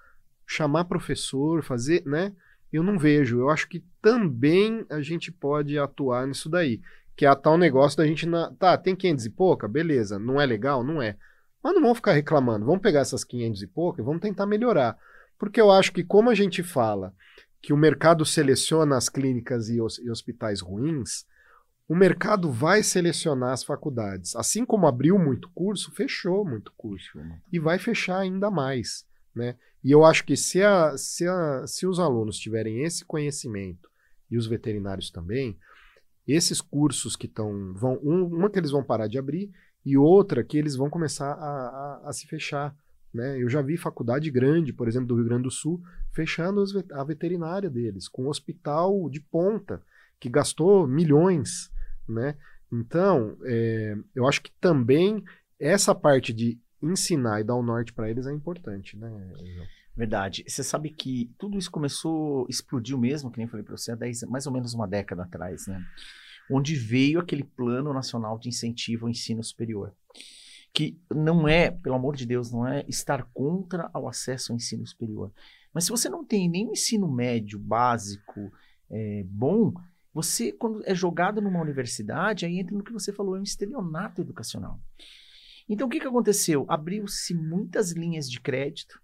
chamar professor, fazer, né? Eu não vejo. Eu acho que também a gente pode atuar nisso daí. Que é a tal negócio da gente. Na... Tá, tem 500 e pouca, beleza. Não é legal? Não é. Mas não vamos ficar reclamando. Vamos pegar essas 500 e pouca e vamos tentar melhorar. Porque eu acho que, como a gente fala que o mercado seleciona as clínicas e, os, e hospitais ruins, o mercado vai selecionar as faculdades. Assim como abriu muito curso, fechou muito curso. E vai fechar ainda mais. Né? E eu acho que se, a, se, a, se os alunos tiverem esse conhecimento, e os veterinários também, esses cursos que estão. vão um, Uma que eles vão parar de abrir, e outra que eles vão começar a, a, a se fechar. Né? Eu já vi faculdade grande, por exemplo, do Rio Grande do Sul, fechando a veterinária deles, com um hospital de ponta, que gastou milhões né? Então, é, eu acho que também essa parte de ensinar e dar o norte para eles é importante, né? Verdade. Você sabe que tudo isso começou, explodiu mesmo, que nem falei para você, há 10, mais ou menos uma década atrás, né? Onde veio aquele Plano Nacional de Incentivo ao Ensino Superior. Que não é, pelo amor de Deus, não é estar contra o acesso ao ensino superior. Mas se você não tem nenhum ensino médio básico é, bom, você, quando é jogado numa universidade, aí entra no que você falou, é um estelionato educacional. Então, o que, que aconteceu? Abriu-se muitas linhas de crédito,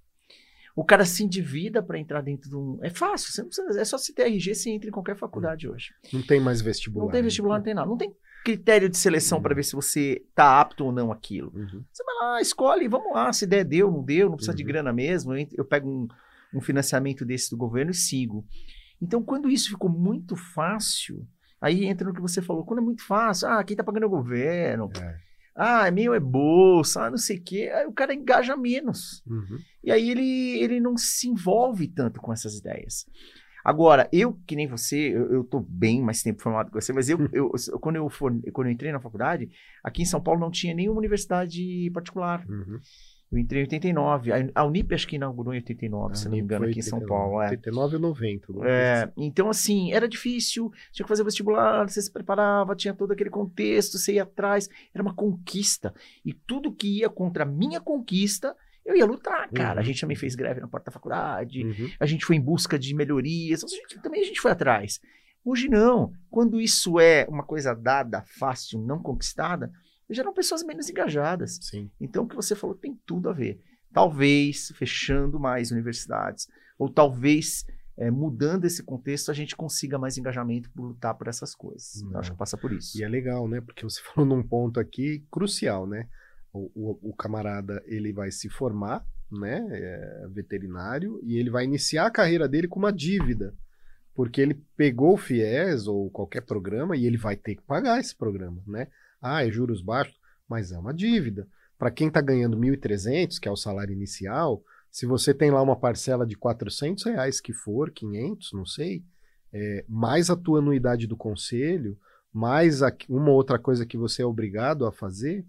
o cara se endivida para entrar dentro de um. É fácil, você não precisa, é só se ter RG, você entra em qualquer faculdade hoje. Não tem mais vestibular. Não tem vestibular, não tem nada. Não tem critério de seleção uhum. para ver se você tá apto ou não aquilo. Uhum. Você vai lá, escolhe, vamos lá, se der, deu, não deu, não precisa uhum. de grana mesmo. Eu, eu pego um, um financiamento desse do governo e sigo. Então, quando isso ficou muito fácil, aí entra no que você falou. Quando é muito fácil, ah, quem tá pagando é o governo. É. Ah, é meu é bolsa, ah, não sei o quê. Aí o cara engaja menos. E aí ele, ele não se envolve tanto com essas ideias. Agora, eu, que nem você, eu, eu tô bem mais tempo formado que você, mas eu, [LAUGHS] eu, quando, eu for, quando eu entrei na faculdade, aqui em São Paulo não tinha nenhuma universidade particular. Uhum. Eu entrei em 89. A Unip acho que inaugurou em 89, a se não me engano, aqui 89, em São Paulo. É. 89 ou 90. É, então, assim, era difícil. Tinha que fazer vestibular, você se preparava, tinha todo aquele contexto, você ia atrás. Era uma conquista. E tudo que ia contra a minha conquista, eu ia lutar, cara. Uhum. A gente também fez greve na porta da faculdade, uhum. a gente foi em busca de melhorias, a gente, também a gente foi atrás. Hoje não. Quando isso é uma coisa dada, fácil, não conquistada, geram pessoas menos engajadas. Sim. Então, o que você falou tem tudo a ver. Talvez fechando mais universidades, ou talvez é, mudando esse contexto, a gente consiga mais engajamento por lutar por essas coisas. Então, acho que passa por isso. E é legal, né? Porque você [LAUGHS] falou num ponto aqui crucial, né? O, o, camarada ele vai se formar, né? É, veterinário, e ele vai iniciar a carreira dele com uma dívida. Porque ele pegou o FIES ou qualquer programa e ele vai ter que pagar esse programa, né? Ah, é juros baixos, mas é uma dívida. Para quem está ganhando 1.300, que é o salário inicial, se você tem lá uma parcela de 400 reais que for, 500, não sei, é, mais a tua anuidade do conselho, mais a, uma outra coisa que você é obrigado a fazer,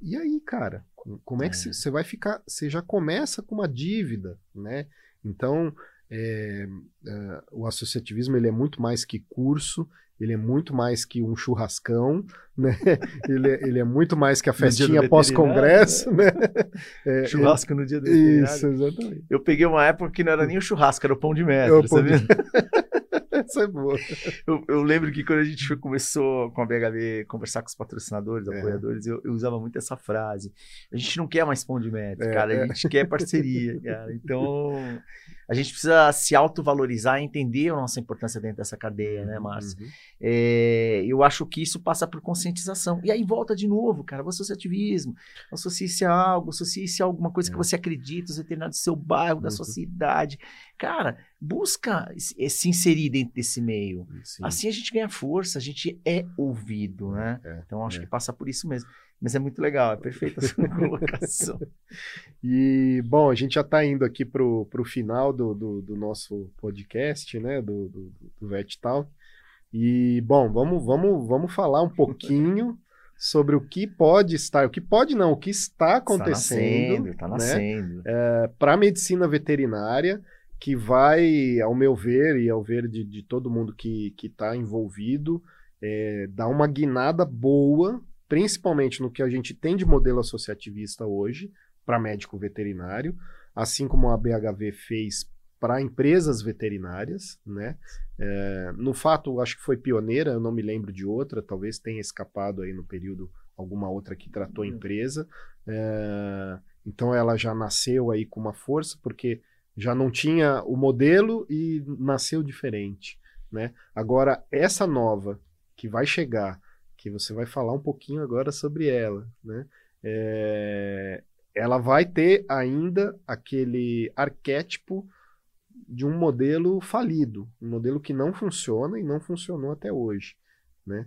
e aí, cara, como é que você é. vai ficar? Você já começa com uma dívida, né? Então, é, é, o associativismo ele é muito mais que curso, ele é muito mais que um churrascão, né? [LAUGHS] Ele é, ele é muito mais que a festinha pós-congresso, né? [LAUGHS] É, Churrasco no dia do Isso, exatamente. Eu peguei uma época que não era nem o churrasco, era o pão de mestre, é sabe? De... Essa é boa. Eu, eu, lembro que quando a gente começou com a BHB conversar com os patrocinadores, é. apoiadores, eu, eu, usava muito essa frase. A gente não quer mais pão de mestre, é, cara. A é. gente quer parceria, [LAUGHS] cara. Então, a gente precisa se autovalorizar e entender a nossa importância dentro dessa cadeia, né, Márcio? Uhum. É, eu acho que isso passa por conscientização. E aí volta de novo, cara, o associativismo. Associe-se a algo, associe-se a alguma coisa é. que você acredita, os veterinários do seu bairro, da uhum. sua cidade. Cara, busca se inserir dentro desse meio. Sim. Assim a gente ganha força, a gente é ouvido, né? É, então acho é. que passa por isso mesmo. Mas é muito legal, é perfeita a sua [LAUGHS] colocação. E, bom, a gente já está indo aqui para o final do, do, do, nosso podcast, né? Do, do, do Vet Talk. E, bom, vamos, vamos, vamos falar um pouquinho [LAUGHS] sobre o que pode estar, o que pode não, o que está acontecendo. Está nascendo, está nascendo. Né? É, para a medicina veterinária, que vai, ao meu ver e ao ver de, de todo mundo que está envolvido, é, dar uma guinada boa principalmente no que a gente tem de modelo associativista hoje para médico veterinário, assim como a BHV fez para empresas veterinárias, né? É, no fato, acho que foi pioneira, eu não me lembro de outra, talvez tenha escapado aí no período alguma outra que tratou uhum. empresa. É, então ela já nasceu aí com uma força, porque já não tinha o modelo e nasceu diferente, né? Agora, essa nova que vai chegar que você vai falar um pouquinho agora sobre ela, né? É, ela vai ter ainda aquele arquétipo de um modelo falido, um modelo que não funciona e não funcionou até hoje, né?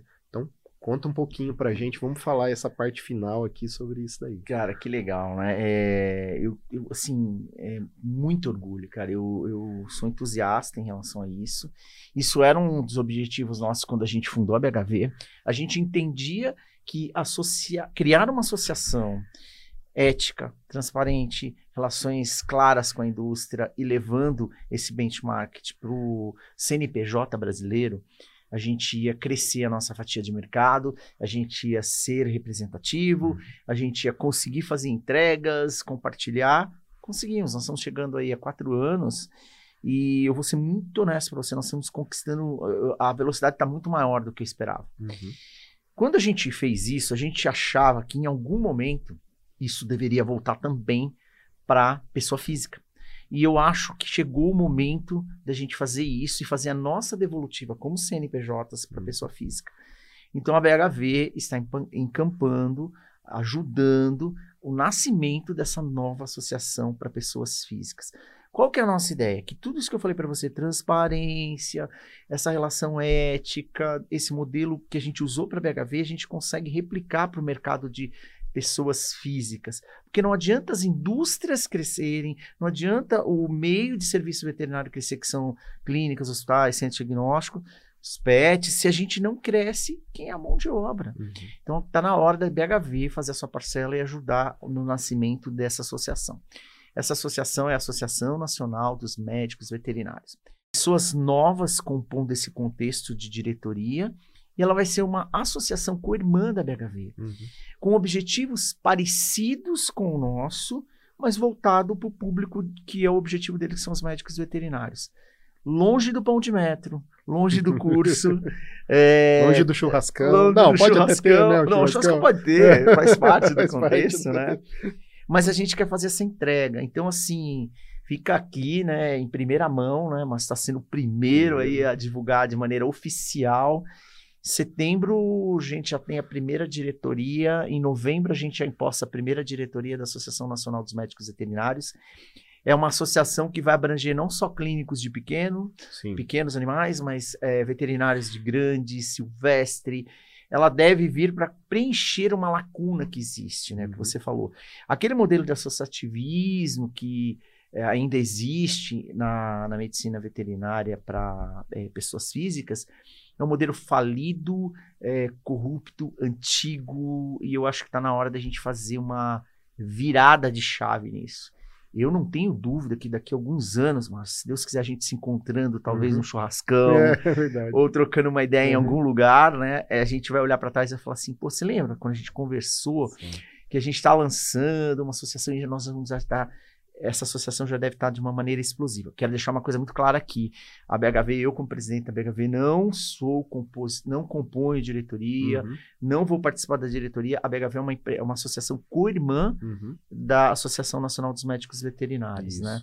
Conta um pouquinho pra gente, vamos falar essa parte final aqui sobre isso daí. Cara, que legal, né? É, eu, eu, assim, é muito orgulho, cara. Eu, eu sou entusiasta em relação a isso. Isso era um dos objetivos nossos quando a gente fundou a BHV. A gente entendia que associa, criar uma associação ética, transparente, relações claras com a indústria e levando esse benchmark para o CNPJ brasileiro, a gente ia crescer a nossa fatia de mercado, a gente ia ser representativo, uhum. a gente ia conseguir fazer entregas, compartilhar. Conseguimos, nós estamos chegando aí a quatro anos e eu vou ser muito honesto para você, nós estamos conquistando, a velocidade está muito maior do que eu esperava. Uhum. Quando a gente fez isso, a gente achava que em algum momento isso deveria voltar também para pessoa física. E eu acho que chegou o momento da gente fazer isso e fazer a nossa devolutiva como CNPJs para hum. pessoa física. Então a BHV está encampando, ajudando o nascimento dessa nova associação para pessoas físicas. Qual que é a nossa ideia? Que tudo isso que eu falei para você, transparência, essa relação ética, esse modelo que a gente usou para a BHV, a gente consegue replicar para o mercado de pessoas físicas. Porque não adianta as indústrias crescerem, não adianta o meio de serviço veterinário crescer, que são clínicas, hospitais, centros diagnósticos, os PETs, se a gente não cresce, quem é a mão de obra? Uhum. Então está na hora da BHV fazer a sua parcela e ajudar no nascimento dessa associação. Essa associação é a Associação Nacional dos Médicos Veterinários. Pessoas novas compondo esse contexto de diretoria e ela vai ser uma associação co-irmã da BHV, uhum. com objetivos parecidos com o nosso, mas voltado para o público que é o objetivo dele, que são os médicos veterinários. Longe do pão de metro, longe do curso. [LAUGHS] é, longe do churrascão. Longe não, do pode churrascão. Ter, né, não, o churrascão pode ter, faz [LAUGHS] parte do faz contexto, parte né? Mas a gente quer fazer essa entrega. Então, assim, fica aqui, né, em primeira mão, né, mas está sendo o primeiro aí a divulgar de maneira oficial Setembro a gente já tem a primeira diretoria, em novembro a gente já imposta a primeira diretoria da Associação Nacional dos Médicos Veterinários. É uma associação que vai abranger não só clínicos de pequeno, Sim. pequenos animais, mas é, veterinários de grande, silvestre. Ela deve vir para preencher uma lacuna que existe, né? Que uhum. você falou. Aquele modelo de associativismo que é, ainda existe na, na medicina veterinária para é, pessoas físicas, é um modelo falido, é, corrupto, antigo, e eu acho que está na hora da gente fazer uma virada de chave nisso. Eu não tenho dúvida que daqui a alguns anos, mas se Deus quiser a gente se encontrando, talvez uhum. num churrascão, [LAUGHS] é, ou trocando uma ideia uhum. em algum lugar, né? É, a gente vai olhar para trás e falar assim: pô, você lembra quando a gente conversou Sim. que a gente está lançando uma associação e nós vamos estar essa associação já deve estar de uma maneira explosiva. Quero deixar uma coisa muito clara aqui. A BHV, eu como presidente da BHV, não sou compos, não componho diretoria, uhum. não vou participar da diretoria. A BHV é uma, é uma associação co-irmã uhum. da Associação Nacional dos Médicos Veterinários, né?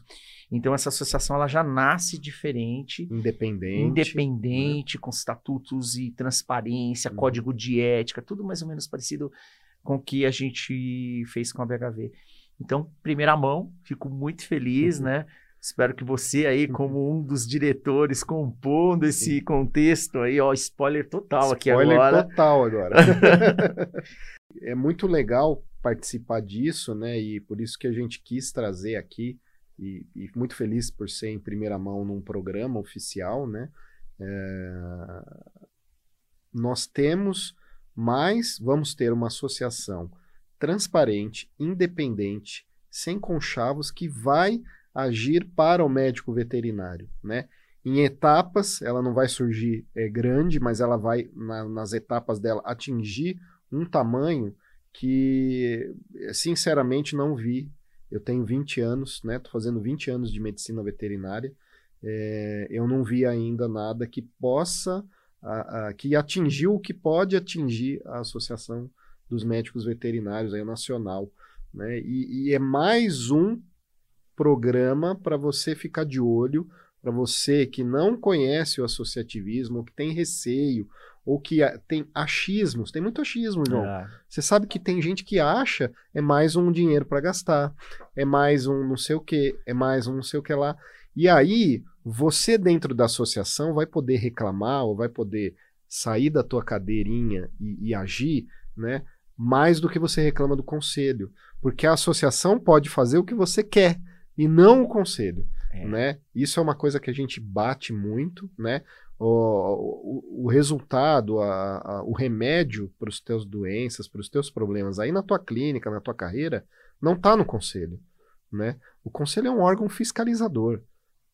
Então essa associação ela já nasce diferente, independente, independente, né? com estatutos e transparência, uhum. código de ética, tudo mais ou menos parecido com o que a gente fez com a BHV. Então, primeira mão, fico muito feliz, uhum. né? Espero que você aí, uhum. como um dos diretores, compondo esse contexto aí, ó, spoiler total spoiler aqui agora. Spoiler total agora. [LAUGHS] é muito legal participar disso, né? E por isso que a gente quis trazer aqui, e, e muito feliz por ser em primeira mão num programa oficial, né? É... Nós temos, mas vamos ter uma associação transparente, independente, sem conchavos, que vai agir para o médico veterinário, né? Em etapas, ela não vai surgir é, grande, mas ela vai, na, nas etapas dela, atingir um tamanho que, sinceramente, não vi. Eu tenho 20 anos, né? Tô fazendo 20 anos de medicina veterinária. É, eu não vi ainda nada que possa, a, a, que atingiu o que pode atingir a associação dos médicos veterinários aí nacional, né? E, e é mais um programa para você ficar de olho, para você que não conhece o associativismo, ou que tem receio, ou que tem achismos, tem muito achismo, João. É. Você sabe que tem gente que acha é mais um dinheiro para gastar, é mais um não sei o que, é mais um não sei o que lá. E aí, você dentro da associação vai poder reclamar ou vai poder sair da tua cadeirinha e, e agir, né? Mais do que você reclama do conselho, porque a associação pode fazer o que você quer e não o conselho, é. né? Isso é uma coisa que a gente bate muito, né? o, o, o resultado, a, a, o remédio para os teus doenças, para os teus problemas aí na tua clínica, na tua carreira, não está no conselho, né? O conselho é um órgão fiscalizador,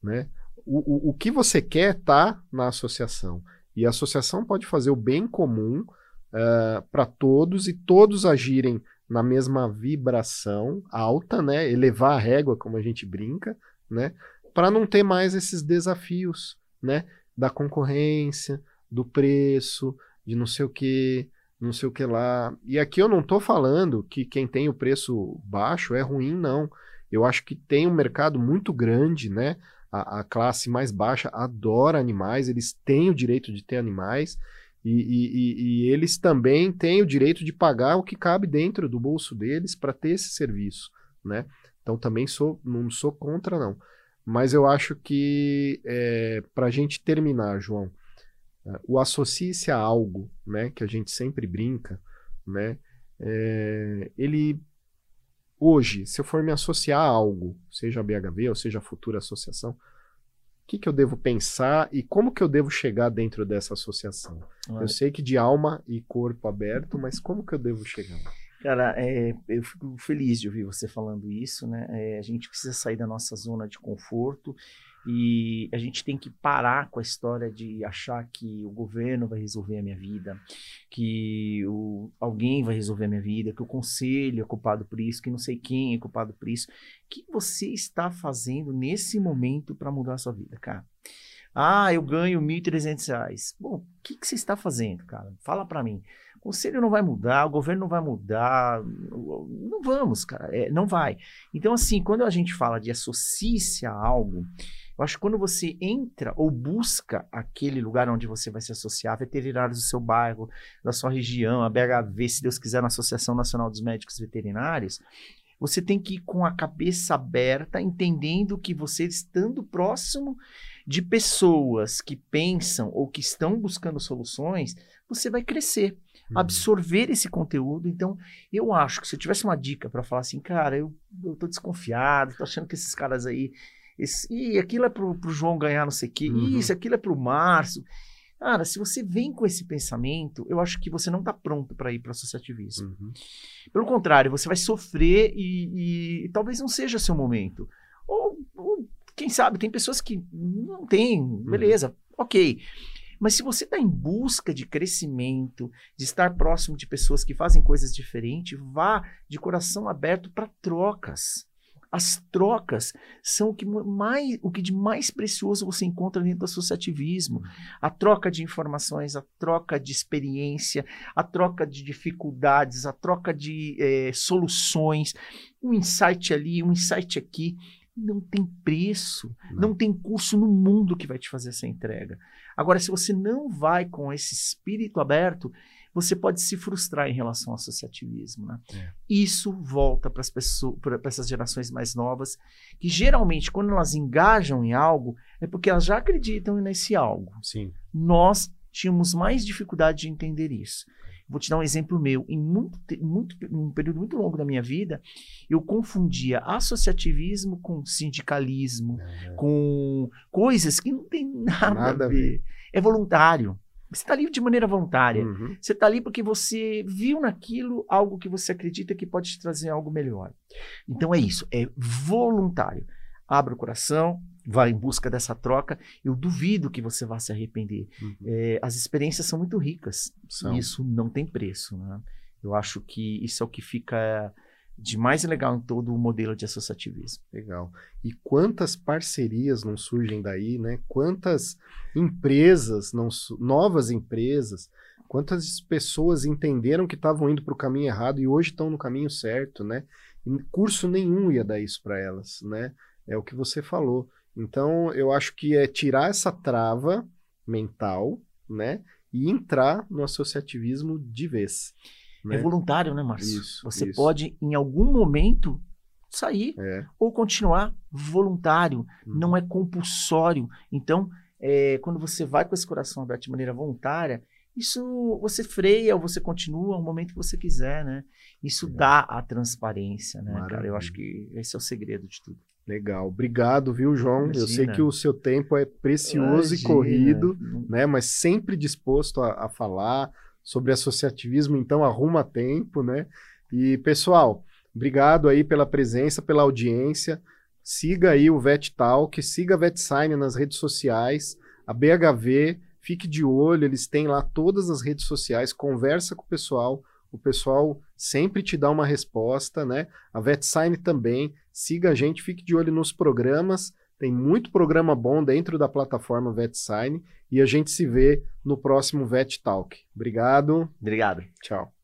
né? O, o, o que você quer está na associação. E a associação pode fazer o bem comum uh, para todos e todos agirem na mesma vibração alta, né? Elevar a régua, como a gente brinca, né? Para não ter mais esses desafios, né? Da concorrência, do preço, de não sei o que, não sei o que lá. E aqui eu não estou falando que quem tem o preço baixo é ruim, não. Eu acho que tem um mercado muito grande, né? a, a, classe mais baixa adora animais, eles têm o direito de ter animais e, e, e, eles também têm o direito de pagar o que cabe dentro do bolso deles para ter esse serviço, né? Então também sou, não sou contra não, mas eu acho que é, para a gente terminar, João, é, o associe-se a algo, né? Que a gente sempre brinca, né? É, ele hoje, se eu for me associar a algo, seja a BHV ou seja a futura associação, que, que eu devo pensar e como que eu devo chegar dentro dessa associação? Eu sei que de alma e corpo aberto, mas como que eu devo chegar? Cara, é, eu fico feliz de ouvir você falando isso, né? É, a gente precisa sair da nossa zona de conforto e a gente tem que parar com a história de achar que o governo vai resolver a minha vida, que o, alguém vai resolver a minha vida, que o conselho é culpado por isso, que não sei quem é culpado por isso. O que você está fazendo nesse momento para mudar a sua vida, cara? Ah, eu ganho R$ 1.300. Bom, o que, que você está fazendo, cara? Fala para mim. O conselho não vai mudar, o governo não vai mudar. Não vamos, cara. É, não vai. Então, assim, quando a gente fala de associe-se a algo, eu acho que quando você entra ou busca aquele lugar onde você vai se associar, veterinários do seu bairro, da sua região, a BHV, se Deus quiser, na Associação Nacional dos Médicos Veterinários, você tem que ir com a cabeça aberta, entendendo que você estando próximo de pessoas que pensam ou que estão buscando soluções, você vai crescer, uhum. absorver esse conteúdo. Então, eu acho que se eu tivesse uma dica para falar assim, cara, eu, eu tô desconfiado, tô achando que esses caras aí esse, e aquilo é pro, pro João ganhar não sei o quê. Uhum. Isso, aquilo é pro Márcio. Cara, se você vem com esse pensamento, eu acho que você não está pronto para ir para o associativismo. Uhum. Pelo contrário, você vai sofrer e, e, e, talvez não seja seu momento. Ou, ou, quem sabe, tem pessoas que não têm, uhum. beleza, uhum. ok. Mas se você está em busca de crescimento, de estar próximo de pessoas que fazem coisas diferentes, vá de coração aberto para trocas. As trocas são o que, mais, o que de mais precioso você encontra dentro do associativismo. A troca de informações, a troca de experiência, a troca de dificuldades, a troca de é, soluções, um insight ali, um insight aqui. Não tem preço, não. não tem curso no mundo que vai te fazer essa entrega. Agora, se você não vai com esse espírito aberto, você pode se frustrar em relação ao associativismo. Né? É. Isso volta para essas gerações mais novas, que geralmente, quando elas engajam em algo, é porque elas já acreditam nesse algo. Sim. Nós tínhamos mais dificuldade de entender isso. Vou te dar um exemplo meu. Em muito, muito, um período muito longo da minha vida, eu confundia associativismo com sindicalismo, é. com coisas que não tem nada, nada a, ver. a ver. É voluntário. Você está ali de maneira voluntária. Uhum. Você está ali porque você viu naquilo algo que você acredita que pode te trazer algo melhor. Então é isso, é voluntário. Abra o coração, vá em busca dessa troca. Eu duvido que você vá se arrepender. Uhum. É, as experiências são muito ricas. São. E isso não tem preço. Né? Eu acho que isso é o que fica de mais legal em todo o modelo de associativismo. Legal. E quantas parcerias não surgem daí, né? Quantas empresas, não, novas empresas, quantas pessoas entenderam que estavam indo para o caminho errado e hoje estão no caminho certo, né? E curso nenhum ia dar isso para elas, né? É o que você falou. Então, eu acho que é tirar essa trava mental, né? E entrar no associativismo de vez. Né? É voluntário, né, Márcio? Isso, Você isso. pode, em algum momento, sair é. ou continuar voluntário. Uhum. Não é compulsório. Então, é, quando você vai com esse coração aberto de maneira voluntária, isso você freia ou você continua o momento que você quiser, né? Isso é. dá a transparência, né, Maravilha. cara? Eu acho que esse é o segredo de tudo. Legal. Obrigado, viu, João? Imagina. Eu sei que o seu tempo é precioso Imagina. e corrido, né? Mas sempre disposto a, a falar sobre associativismo, então arruma tempo, né? E, pessoal, obrigado aí pela presença, pela audiência. Siga aí o Vet Talk, siga a VetSign nas redes sociais, a BHV, fique de olho, eles têm lá todas as redes sociais, conversa com o pessoal, o pessoal sempre te dá uma resposta, né? A VetSign também, siga a gente, fique de olho nos programas, tem muito programa bom dentro da plataforma VetSign e a gente se vê no próximo Vet Talk. Obrigado, Obrigado. tchau.